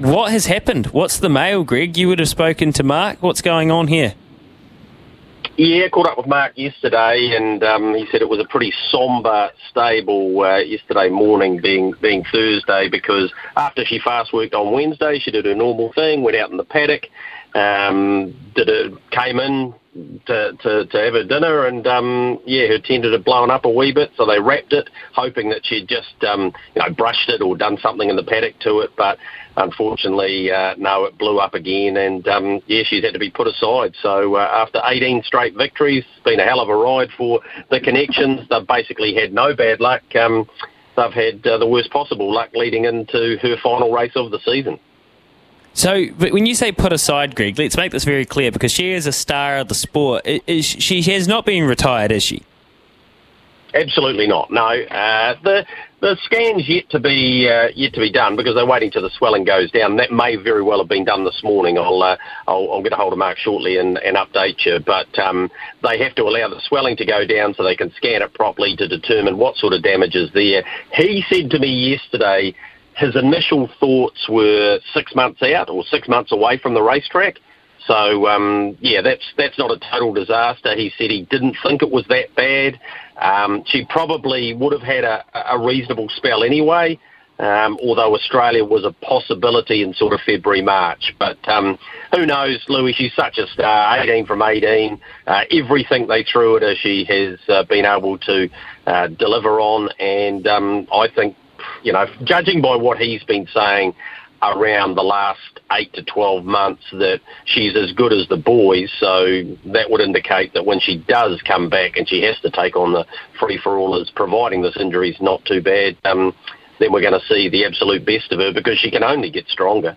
what has happened? What's the mail, Greg? You would have spoken to Mark. What's going on here? Yeah, caught up with Mark yesterday, and um, he said it was a pretty sombre stable uh, yesterday morning, being being Thursday, because after she fast worked on Wednesday, she did her normal thing, went out in the paddock, um, did it, came in to, to, to have her dinner, and um, yeah, her tendon had blown up a wee bit, so they wrapped it, hoping that she'd just um, you know brushed it or done something in the paddock to it, but unfortunately, uh, no, it blew up again, and um, yeah, she's had to be put aside. So uh, after 18 straight victories, it's been a hell of a ride for the Connections. They've basically had no bad luck. Um, they've had uh, the worst possible luck leading into her final race of the season. So, when you say put aside, Greg, let's make this very clear because she is a star of the sport. Is, she has not been retired, is she? Absolutely not. No, uh, the the scan's yet to be uh, yet to be done because they're waiting till the swelling goes down. That may very well have been done this morning. I'll uh, I'll, I'll, get a hold of Mark shortly and, and update you. But um, they have to allow the swelling to go down so they can scan it properly to determine what sort of damage is there. He said to me yesterday his initial thoughts were six months out or six months away from the racetrack. So um, yeah, that's that's not a total disaster. He said he didn't think it was that bad. Um, she probably would have had a, a reasonable spell anyway. Um, although Australia was a possibility in sort of February, March. But um, who knows, Louis? She's such a star, 18 from 18. Uh, everything they threw at her, she has uh, been able to uh, deliver on. And um, I think, you know, judging by what he's been saying, around the last eight to 12 months that she's as good as the boys. So that would indicate that when she does come back and she has to take on the free for allers, providing this injury is not too bad, um, then we're going to see the absolute best of her because she can only get stronger.